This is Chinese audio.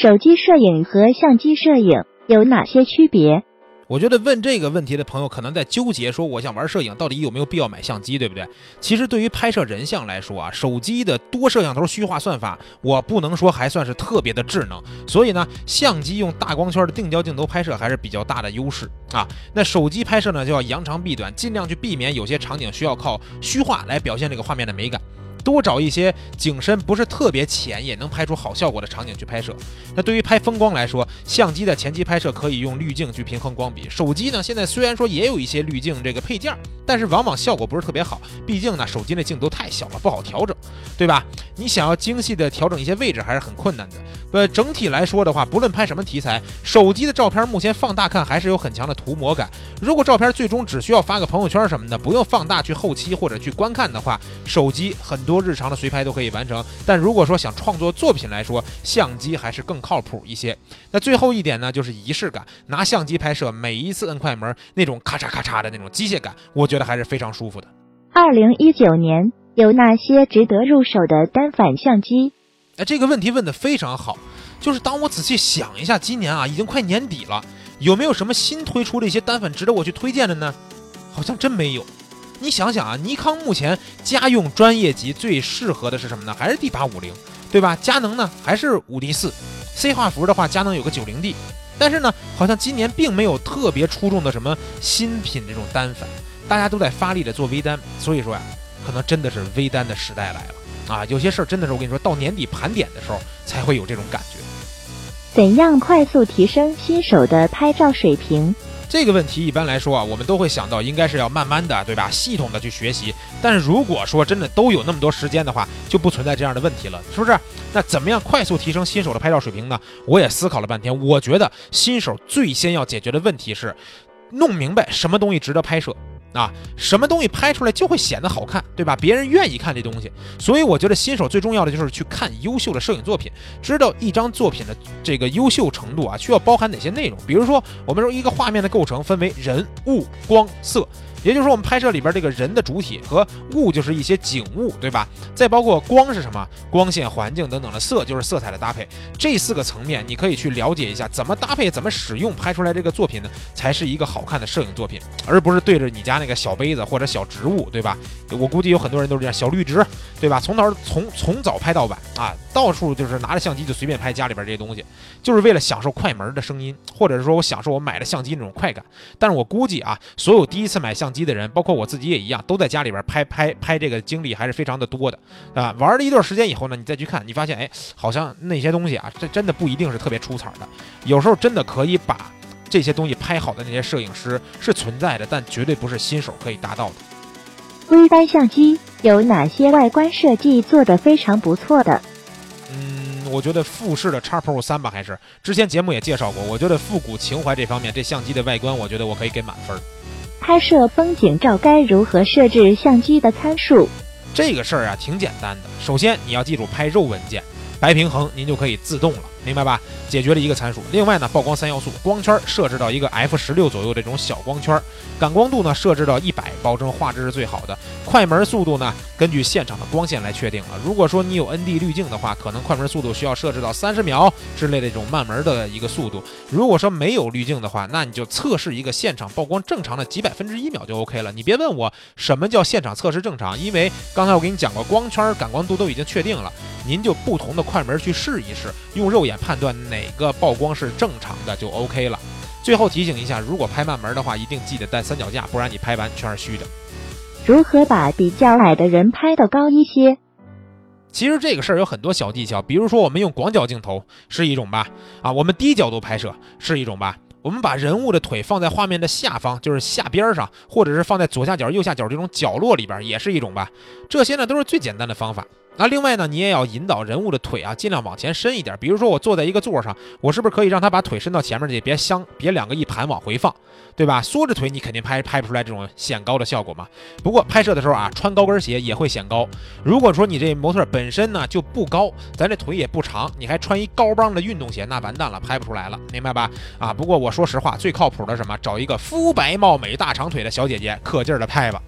手机摄影和相机摄影有哪些区别？我觉得问这个问题的朋友可能在纠结，说我想玩摄影，到底有没有必要买相机，对不对？其实对于拍摄人像来说啊，手机的多摄像头虚化算法，我不能说还算是特别的智能，所以呢，相机用大光圈的定焦镜头拍摄还是比较大的优势啊。那手机拍摄呢，就要扬长避短，尽量去避免有些场景需要靠虚化来表现这个画面的美感。多找一些景深不是特别浅也能拍出好效果的场景去拍摄。那对于拍风光来说，相机的前期拍摄可以用滤镜去平衡光比。手机呢，现在虽然说也有一些滤镜这个配件，但是往往效果不是特别好。毕竟呢，手机的镜头太小了，不好调整，对吧？你想要精细的调整一些位置还是很困难的。呃，整体来说的话，不论拍什么题材，手机的照片目前放大看还是有很强的涂抹感。如果照片最终只需要发个朋友圈什么的，不用放大去后期或者去观看的话，手机很多日常的随拍都可以完成。但如果说想创作作品来说，相机还是更靠谱一些。那最后一点呢，就是仪式感。拿相机拍摄，每一次摁快门那种咔嚓咔嚓的那种机械感，我觉得还是非常舒服的。二零一九年有哪些值得入手的单反相机？哎，这个问题问得非常好。就是当我仔细想一下，今年啊已经快年底了，有没有什么新推出的一些单反值得我去推荐的呢？好像真没有。你想想啊，尼康目前家用专业级最适合的是什么呢？还是 D 八五零，对吧？佳能呢还是五 D 四？C 画幅的话，佳能有个九零 D。但是呢，好像今年并没有特别出众的什么新品这种单反，大家都在发力的做微单。所以说呀，可能真的是微单的时代来了。啊，有些事儿真的是我跟你说到年底盘点的时候才会有这种感觉。怎样快速提升新手的拍照水平？这个问题一般来说啊，我们都会想到应该是要慢慢的，对吧？系统的去学习。但是如果说真的都有那么多时间的话，就不存在这样的问题了，是不是？那怎么样快速提升新手的拍照水平呢？我也思考了半天，我觉得新手最先要解决的问题是，弄明白什么东西值得拍摄。啊，什么东西拍出来就会显得好看，对吧？别人愿意看这东西，所以我觉得新手最重要的就是去看优秀的摄影作品，知道一张作品的这个优秀程度啊，需要包含哪些内容。比如说，我们说一个画面的构成分为人物、光、色。也就是说，我们拍摄里边这个人的主体和物就是一些景物，对吧？再包括光是什么？光线、环境等等的色就是色彩的搭配。这四个层面，你可以去了解一下怎么搭配、怎么使用，拍出来这个作品呢，才是一个好看的摄影作品，而不是对着你家那个小杯子或者小植物，对吧？我估计有很多人都是这样，小绿植，对吧？从头从从早拍到晚啊，到处就是拿着相机就随便拍家里边这些东西，就是为了享受快门的声音，或者是说我享受我买了相机那种快感。但是我估计啊，所有第一次买相机。机的人，包括我自己也一样，都在家里边拍拍拍，这个经历还是非常的多的啊。玩了一段时间以后呢，你再去看，你发现，哎，好像那些东西啊，这真的不一定是特别出彩的。有时候真的可以把这些东西拍好的那些摄影师是存在的，但绝对不是新手可以达到的。微单相机有哪些外观设计做得非常不错的？嗯，我觉得富士的 X Pro 三吧，还是之前节目也介绍过。我觉得复古情怀这方面，这相机的外观，我觉得我可以给满分。拍摄风景照该如何设置相机的参数？这个事儿啊挺简单的。首先你要记住拍肉文件，白平衡您就可以自动了，明白吧？解决了一个参数。另外呢，曝光三要素，光圈设置到一个 f 十六左右这种小光圈，感光度呢设置到一百，保证画质是最好的。快门速度呢，根据现场的光线来确定了。如果说你有 ND 滤镜的话，可能快门速度需要设置到三十秒之类的这种慢门的一个速度。如果说没有滤镜的话，那你就测试一个现场曝光正常的几百分之一秒就 OK 了。你别问我什么叫现场测试正常，因为刚才我给你讲过，光圈、感光度都已经确定了，您就不同的快门去试一试，用肉眼判断哪个曝光是正常的就 OK 了。最后提醒一下，如果拍慢门的话，一定记得带三脚架，不然你拍完全是虚的。如何把比较矮的人拍得高一些？其实这个事儿有很多小技巧，比如说我们用广角镜头是一种吧，啊，我们低角度拍摄是一种吧，我们把人物的腿放在画面的下方，就是下边上，或者是放在左下角、右下角这种角落里边，也是一种吧。这些呢都是最简单的方法。那另外呢，你也要引导人物的腿啊，尽量往前伸一点。比如说我坐在一个座上，我是不是可以让他把腿伸到前面去，别相别两个一盘往回放，对吧？缩着腿你肯定拍拍不出来这种显高的效果嘛。不过拍摄的时候啊，穿高跟鞋也会显高。如果说你这模特本身呢就不高，咱这腿也不长，你还穿一高帮的运动鞋，那完蛋了，拍不出来了，明白吧？啊，不过我说实话，最靠谱的什么？找一个肤白貌美、大长腿的小姐姐，可劲儿的拍吧。